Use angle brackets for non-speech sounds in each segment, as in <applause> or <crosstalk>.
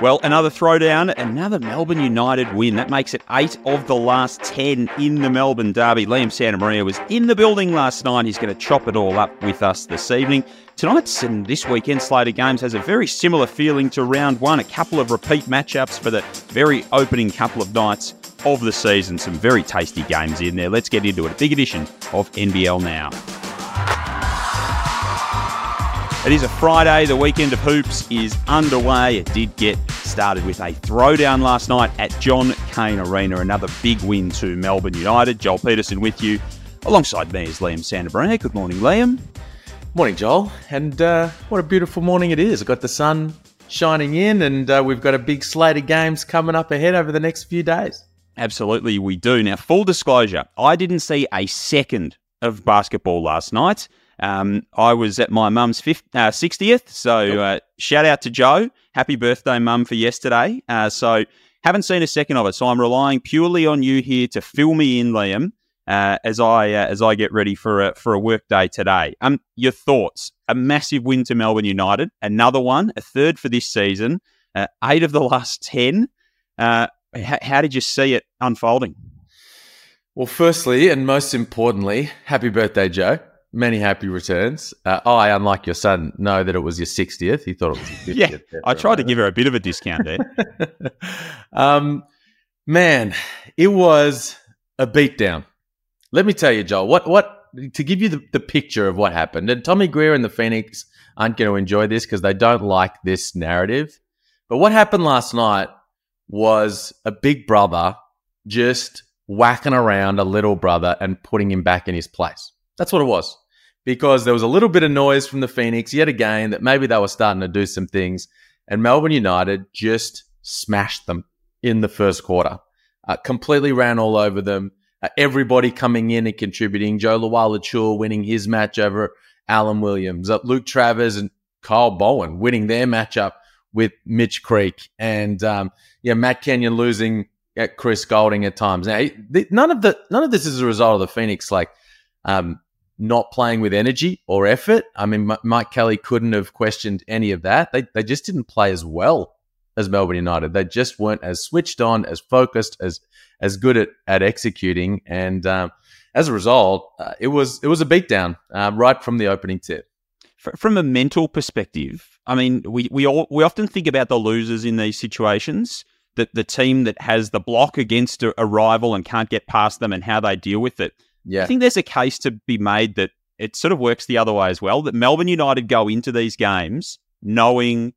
Well, another throwdown, another Melbourne United win. That makes it eight of the last ten in the Melbourne Derby. Liam Santamaria was in the building last night. He's going to chop it all up with us this evening. Tonight's and this weekend's slate of games has a very similar feeling to round one. A couple of repeat matchups for the very opening couple of nights of the season. Some very tasty games in there. Let's get into it. A big edition of NBL now. It is a Friday. The weekend of hoops is underway. It did get started with a throwdown last night at John Cain Arena. Another big win to Melbourne United. Joel Peterson with you. Alongside me is Liam Santamaria. Good morning, Liam. Morning, Joel. And uh, what a beautiful morning it is. I've got the sun shining in, and uh, we've got a big slate of games coming up ahead over the next few days. Absolutely, we do. Now, full disclosure, I didn't see a second of basketball last night. Um, I was at my mum's uh, 60th, so uh, shout out to Joe. Happy birthday, mum, for yesterday. Uh, so haven't seen a second of it, so I'm relying purely on you here to fill me in, Liam, uh, as I uh, as I get ready for a for a work day today. Um, your thoughts? A massive win to Melbourne United, another one, a third for this season, uh, eight of the last ten. H- how did you see it unfolding? Well, firstly, and most importantly, happy birthday, Joe. Many happy returns. Uh, I, unlike your son, know that it was your 60th. He thought it was your 50th. <laughs> yeah, I tried to give her a bit of a discount there. <laughs> um, man, it was a beatdown. Let me tell you, Joel, what, what, to give you the, the picture of what happened, and Tommy Greer and the Phoenix aren't going to enjoy this because they don't like this narrative. But what happened last night was a big brother just whacking around a little brother and putting him back in his place. That's what it was because there was a little bit of noise from the Phoenix yet again that maybe they were starting to do some things, and Melbourne United just smashed them in the first quarter. Uh, completely ran all over them. Uh, everybody coming in and contributing. Jo Lual winning his match over Alan Williams. Uh, Luke Travers and Kyle Bowen winning their matchup with Mitch Creek. And um, yeah, Matt Kenyon losing at Chris Goulding at times. Now, none of the none of this is a result of the Phoenix like um, not playing with energy or effort. I mean, Mike Kelly couldn't have questioned any of that. They, they just didn't play as well as Melbourne United. They just weren't as switched on, as focused, as as good at, at executing. And um, as a result, uh, it was it was a beatdown um, right from the opening tip. From a mental perspective, I mean, we we all, we often think about the losers in these situations. That the team that has the block against a rival and can't get past them, and how they deal with it. Yeah. I think there's a case to be made that it sort of works the other way as well. That Melbourne United go into these games knowing,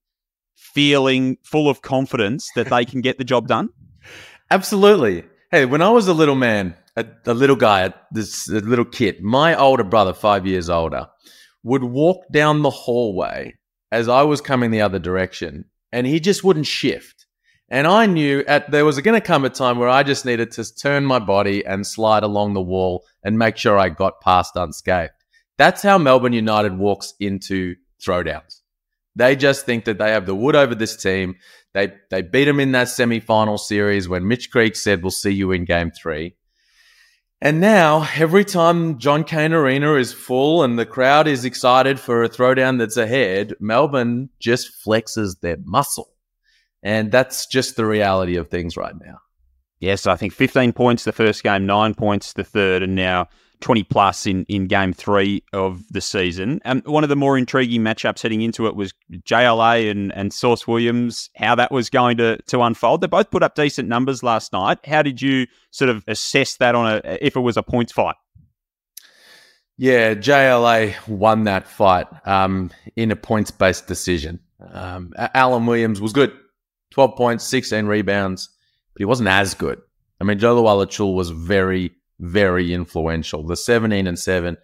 feeling full of confidence that they can get the job done. <laughs> Absolutely. Hey, when I was a little man, a, a little guy, this a little kid, my older brother, five years older, would walk down the hallway as I was coming the other direction, and he just wouldn't shift. And I knew at there was going to come a time where I just needed to turn my body and slide along the wall and make sure I got past unscathed. That's how Melbourne United walks into throwdowns. They just think that they have the wood over this team. They they beat them in that semi-final series when Mitch Creek said, "We'll see you in Game 3. And now, every time John Cain Arena is full and the crowd is excited for a throwdown that's ahead, Melbourne just flexes their muscle. And that's just the reality of things right now. Yes, I think 15 points the first game, nine points the third, and now 20 plus in, in game three of the season. And one of the more intriguing matchups heading into it was JLA and, and Sauce Williams, how that was going to, to unfold. They both put up decent numbers last night. How did you sort of assess that on a if it was a points fight? Yeah, JLA won that fight um, in a points based decision. Um, Alan Williams was good. 12 points, 16 rebounds, but he wasn't as good. I mean, Jo Lual was very, very influential. The 17 and 7,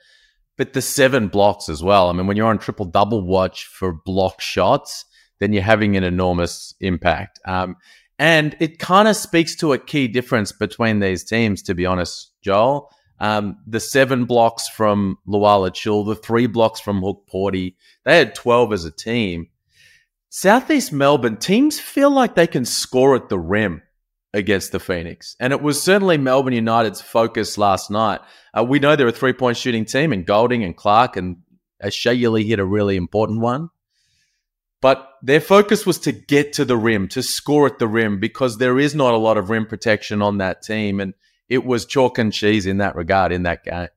but the seven blocks as well. I mean, when you're on triple double watch for block shots, then you're having an enormous impact. Um, and it kind of speaks to a key difference between these teams, to be honest, Joel. Um, the seven blocks from Lual the three blocks from Hukporti, they had 12 as a team. Southeast Melbourne teams feel like they can score at the rim against the Phoenix. And it was certainly Melbourne United's focus last night. Uh, we know they're a three point shooting team, and Goulding and Clark and Ashayuli hit a really important one. but their focus was to get to the rim, to score at the rim, because there is not a lot of rim protection on that team. And it was chalk and cheese in that regard in that game.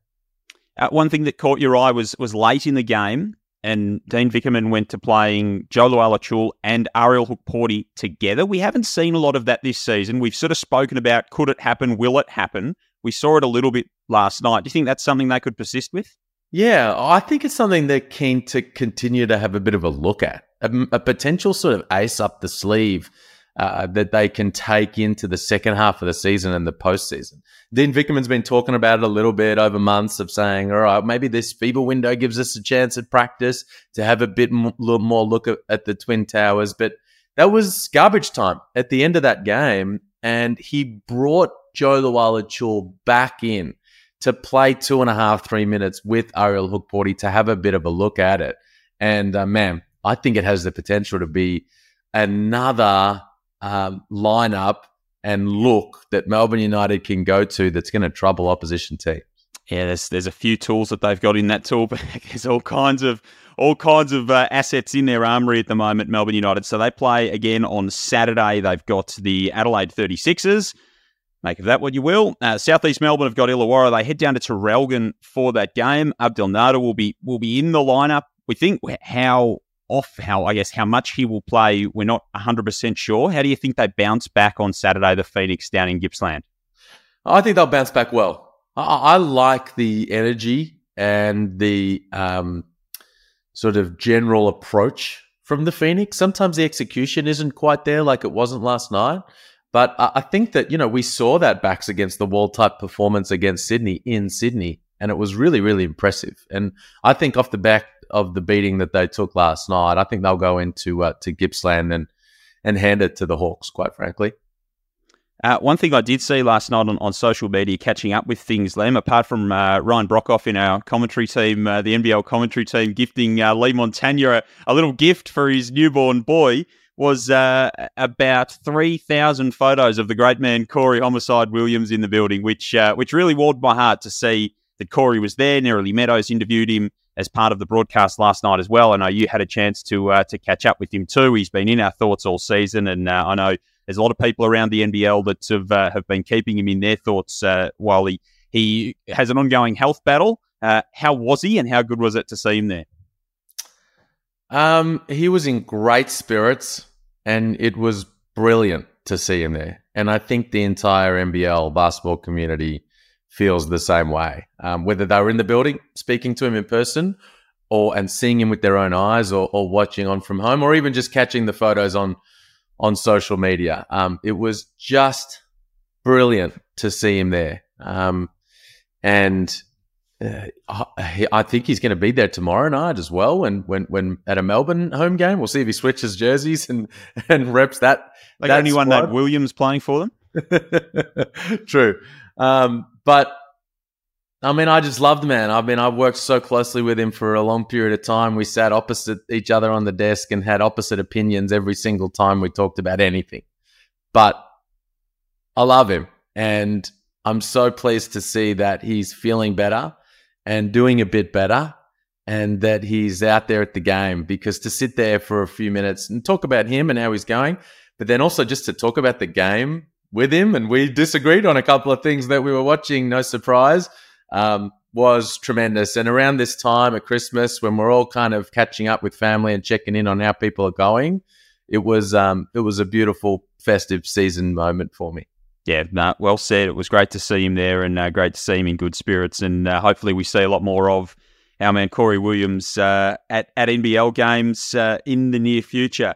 Uh, one thing that caught your eye was was late in the game, and Dean Vickerman went to playing Jo Lual-Acuil and Ariel Hukporti together. We haven't seen a lot of that this season. We've sort of spoken about could it happen, will it happen? We saw it a little bit last night. Do you think that's something they could persist with? Yeah, I think it's something they're keen to continue to have a bit of a look at a, a potential sort of ace up the sleeve uh, that they can take into the second half of the season and the postseason. Dean Vickerman's been talking about it a little bit over months of saying, all right, maybe this FIBA window gives us a chance at practice to have a bit more look at, at the Twin Towers. But that was garbage time at the end of that game. And he brought Jo Lual-Acuil back in to play two and a half, three minutes with Ariel Hukporti to have a bit of a look at it. And uh, man, I think it has the potential to be another um, lineup and look that Melbourne United can go to that's going to trouble opposition teams. Yeah, there's there's a few tools that they've got in that tool bag. <laughs> There's all kinds of all kinds of uh, assets in their armory at the moment. Melbourne United. So they play again on Saturday. They've got the Adelaide 36ers. Make of that what you will. Uh, Southeast Melbourne have got Illawarra. They head down to Traralgon for that game. Abdel Nader will be will be in the lineup. We think how off how I guess how much he will play. We're not 100% sure. How do you think they bounce back on Saturday, the Phoenix down in Gippsland? I think they'll bounce back well. I, I like the energy and the um, sort of general approach from the Phoenix. Sometimes the execution isn't quite there like it wasn't last night. But I, I think that, you know, we saw that backs against the wall type performance against Sydney in Sydney. And it was really, really impressive. And I think off the back of the beating that they took last night, I think they'll go into uh, to Gippsland and and hand it to the Hawks. Quite frankly. Uh, one thing I did see last night on, on social media, catching up with things, Lem, apart from uh, Ryan Broekhoff in our commentary team, uh, the NBL commentary team, gifting uh, Leigh Montagna a, a, little gift for his newborn boy, was uh, about 3,000 photos of the great man Corey Homicide Williams in the building, which uh, which really warmed my heart to see that Corey was there. Nerily Meadows interviewed him as part of the broadcast last night as well. I know you had a chance to uh, to catch up with him too. He's been in our thoughts all season, and uh, I know there's a lot of people around the NBL that have uh, have been keeping him in their thoughts uh, while he he has an ongoing health battle. Uh, how was he, and how good was it to see him there? Um, he was in great spirits, and it was brilliant to see him there. And I think the entire NBL basketball community feels the same way. Um, whether they were in the building speaking to him in person or and seeing him with their own eyes or, or watching on from home or even just catching the photos on on social media. Um, it was just brilliant to see him there. Um, and uh, I, I think he's going to be there tomorrow night as well. And when, when at a Melbourne home game, we'll see if he switches jerseys and, <laughs> and reps that. Like that anyone that Williams playing for them. <laughs> True. Um, but I mean, I just loved the man. I mean, I've worked so closely with him for a long period of time. We sat opposite each other on the desk and had opposite opinions every single time we talked about anything. But I love him. And I'm so pleased to see that he's feeling better and doing a bit better and that he's out there at the game because to sit there for a few minutes and talk about him and how he's going, but then also just to talk about the game with him, and we disagreed on a couple of things that we were watching. No surprise, um, was tremendous. And around this time at Christmas, when we're all kind of catching up with family and checking in on how people are going, it was um, it was a beautiful festive season moment for me. Yeah, nah, well said. It was great to see him there, and uh, great to see him in good spirits. And uh, hopefully, we see a lot more of our man Corey Williams uh, at at NBL games uh, in the near future.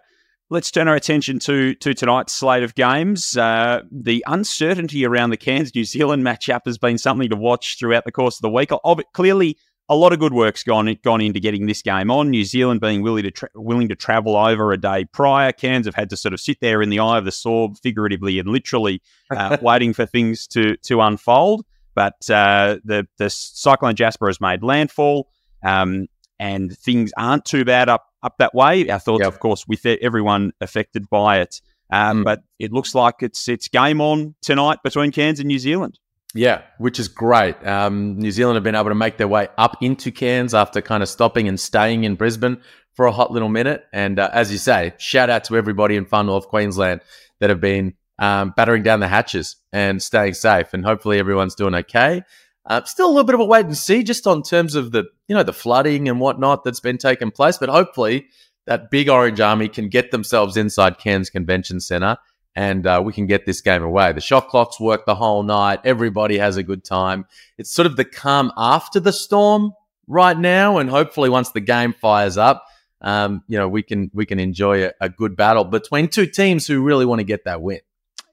Let's turn our attention to to tonight's slate of games. Uh, the uncertainty around the Cairns New Zealand matchup has been something to watch throughout the course of the week. It, clearly, a lot of good work's gone gone into getting this game on. New Zealand being willing to tra- willing to travel over a day prior. Cairns have had to sort of sit there in the eye of the sword, figuratively and literally, uh, <laughs> waiting for things to to unfold. But uh, the the cyclone Jasper has made landfall. Um, and things aren't too bad up up that way. Our thoughts, yep. of course, with everyone affected by it. Um, mm. But it looks like it's it's game on tonight between Cairns and New Zealand. Yeah, which is great. Um, New Zealand have been able to make their way up into Cairns after kind of stopping and staying in Brisbane for a hot little minute. And uh, as you say, shout out to everybody in Far North Queensland that have been um, battering down the hatches and staying safe. And hopefully everyone's doing okay. Uh, still a little bit of a wait and see, just on terms of the you know the flooding and whatnot that's been taking place. But hopefully that big orange army can get themselves inside Cairns Convention Centre and uh, we can get this game away. The shot clocks work the whole night. Everybody has a good time. It's sort of the calm after the storm right now, and hopefully once the game fires up, um, you know we can we can enjoy a, a good battle between two teams who really want to get that win.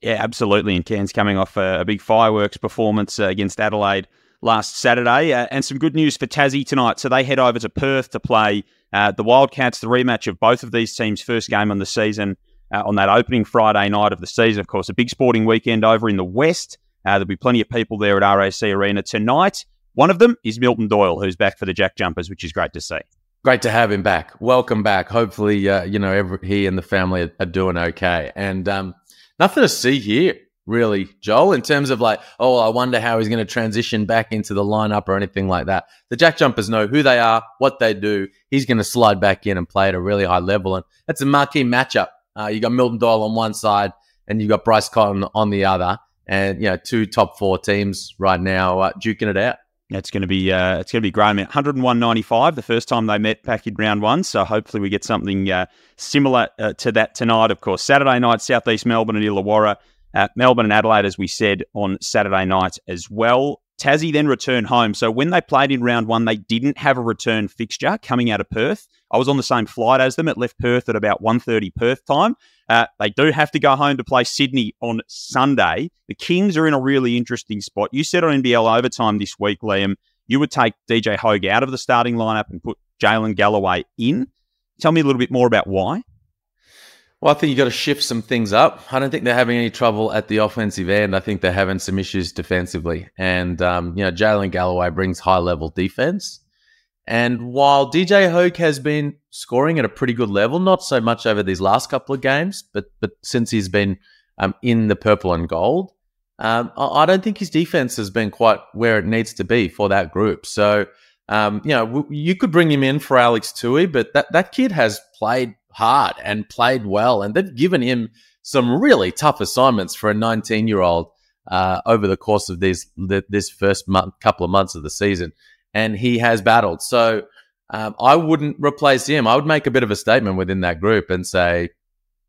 Yeah, absolutely. And Cairns coming off a, a big fireworks performance uh, against Adelaide last Saturday. Uh, and some good news for Tassie tonight. So they head over to Perth to play uh, the Wildcats, the rematch of both of these teams' first game on the season uh, on that opening Friday night of the season. Of course, a big sporting weekend over in the West. Uh, there'll be plenty of people there at RAC Arena tonight. One of them is Milton Doyle, who's back for the Jack Jumpers, which is great to see. Great to have him back. Welcome back. Hopefully, uh, you know, every, he and the family are, are doing okay. And um, nothing to see here, really, Joel, in terms of like, oh, I wonder how he's going to transition back into the lineup or anything like that. The Jack Jumpers know who they are, what they do. He's going to slide back in and play at a really high level. And that's a marquee matchup uh, you got Milton Doyle on one side, and you've got Bryce Cotton on the other, and you know two top four teams right now uh, duking it out. It's going to be uh, it's going to be mean, 101.95 the first time they met back in round one. So hopefully we get something uh, similar uh, to that tonight. Of course, Saturday night, Southeast Melbourne and Illawarra, uh, Melbourne and Adelaide, as we said on Saturday night as well. Tassie then returned home. So when they played in round one, they didn't have a return fixture coming out of Perth. I was on the same flight as them. It left Perth at about 1.30 Perth time. Uh, they do have to go home to play Sydney on Sunday. The Kings are in a really interesting spot. You said on NBL Overtime this week, Liam, you would take DJ Hogue out of the starting lineup and put Jaylin Galloway in. Tell me a little bit more about why. Well, I think you've got to shift some things up. I don't think they're having any trouble at the offensive end. I think they're having some issues defensively. And, um, you know, Jaylin Galloway brings high level defense. And while DJ Hogue has been scoring at a pretty good level, not so much over these last couple of games, but but since he's been um, in the purple and gold, um, I don't think his defense has been quite where it needs to be for that group. So, um, you know, you could bring him in for Alex Toohey, but that, that kid has played hard and played well, and they've given him some really tough assignments for a 19 year old uh, over the course of these this first month, couple of months of the season and he has battled. So um, I wouldn't replace him. I would make a bit of a statement within that group and say,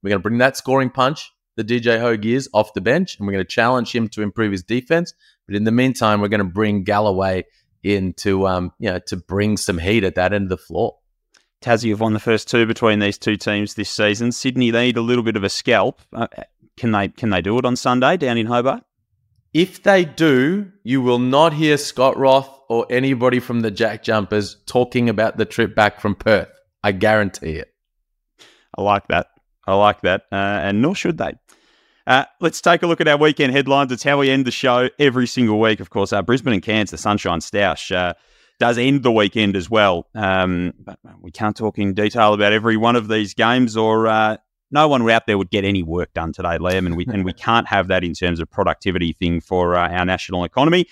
we're going to bring that scoring punch the DJ Hogue is off the bench, and we're going to challenge him to improve his defense. But in the meantime, we're going to bring Galloway in to, um, you know, to bring some heat at that end of the floor. Tassie have won the first two between these two teams this season. Sydney they need a little bit of a scalp. Uh, can they can they do it on Sunday down in Hobart? If they do, you will not hear Scott Roth or anybody from the Jack Jumpers talking about the trip back from Perth. I guarantee it. I like that. I like that. Uh, and nor should they. Uh, let's take a look at our weekend headlines. It's how we end the show every single week. Of course, our Brisbane and Cairns, the Sunshine Stoush, uh, does end the weekend as well. Um, but we can't talk in detail about every one of these games, or uh, no one out there would get any work done today, Liam, and we and we <laughs> can't have that in terms of productivity thing for uh, our national economy.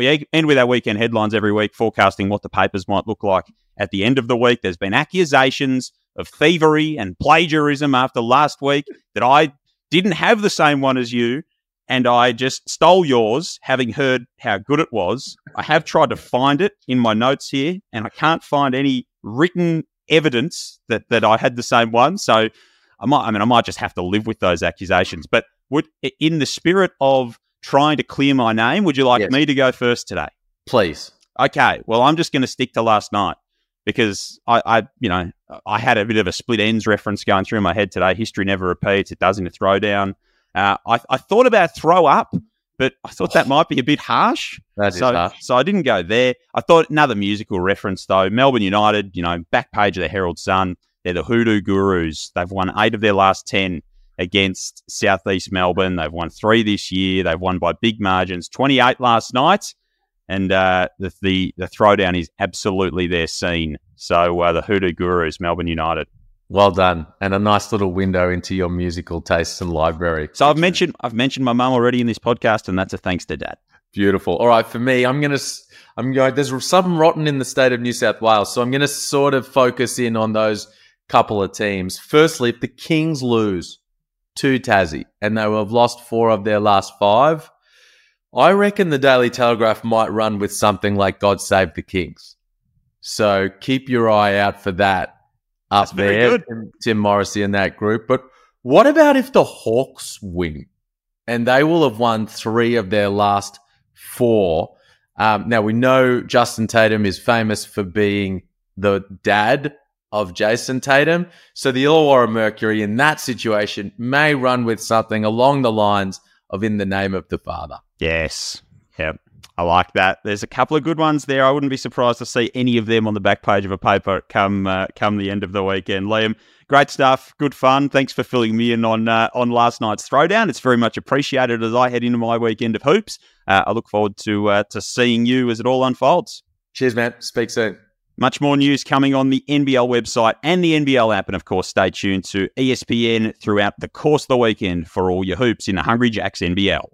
We end with our weekend headlines every week, forecasting what the papers might look like at the end of the week. There's been accusations of thievery and plagiarism after last week that I didn't have the same one as you, and I just stole yours, having heard how good it was. I have tried to find it in my notes here, and I can't find any written evidence that that I had the same one. So I might, I mean, I might just have to live with those accusations. But would, in the spirit of trying to clear my name. Would you like yes. me to go first today? Please. Okay. Well, I'm just going to stick to last night because I, I, you know, I had a bit of a Split Enz reference going through my head today. History never repeats. It does in a throwdown. Uh, I, I thought about throw up, but I thought that might be a bit harsh. That so, harsh. So I didn't go there. I thought another musical reference though. Melbourne United, you know, back page of the Herald Sun. They're the Hoodoo Gurus. They've won eight of their last ten against Southeast Melbourne. They've won three this year. They've won by big margins, 28 last night. And uh, the, the, the throwdown is absolutely their scene. So uh, the Hoodoo Gurus, Melbourne United. Well done, and a nice little window into your musical tastes and library. So I've mentioned I've mentioned my mum already in this podcast, and that's a thanks to Dad. Beautiful. All right, for me, I'm gonna I'm going. There's something rotten in the state of New South Wales, so I'm going to sort of focus in on those couple of teams. Firstly, if the Kings lose to Tassie and they will have lost four of their last five, I reckon the Daily Telegraph might run with something like "God Save the Kings." So keep your eye out for that up That's there. Tim, Tim Morrissey and that group. But what about if the Hawks win? And they will have won three of their last four. Um, now we know Justin Tatum is famous for being the dad of Jayson Tatum. So the Illawarra Mercury in that situation may run with something along the lines of in the name of the father. Yes. Yep. I like that. There's a couple of good ones there. I wouldn't be surprised to see any of them on the back page of a paper come uh, come the end of the weekend. Liam, great stuff. Good fun. Thanks for filling me in on uh, on last night's throwdown. It's very much appreciated as I head into my weekend of hoops. Uh, I look forward to uh, to seeing you as it all unfolds. Cheers, man. Speak soon. Much more news coming on the NBL website and the NBL app. And of course, stay tuned to ESPN throughout the course of the weekend for all your hoops in the Hungry Jacks NBL.